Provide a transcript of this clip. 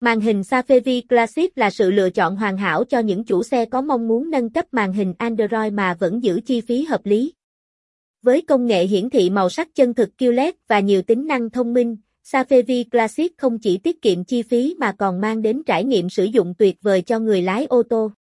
Màn hình Safari Classic là sự lựa chọn hoàn hảo cho những chủ xe có mong muốn nâng cấp màn hình Android mà vẫn giữ chi phí hợp lý. Với công nghệ hiển thị màu sắc chân thực QLED và nhiều tính năng thông minh, Safari Classic không chỉ tiết kiệm chi phí mà còn mang đến trải nghiệm sử dụng tuyệt vời cho người lái ô tô.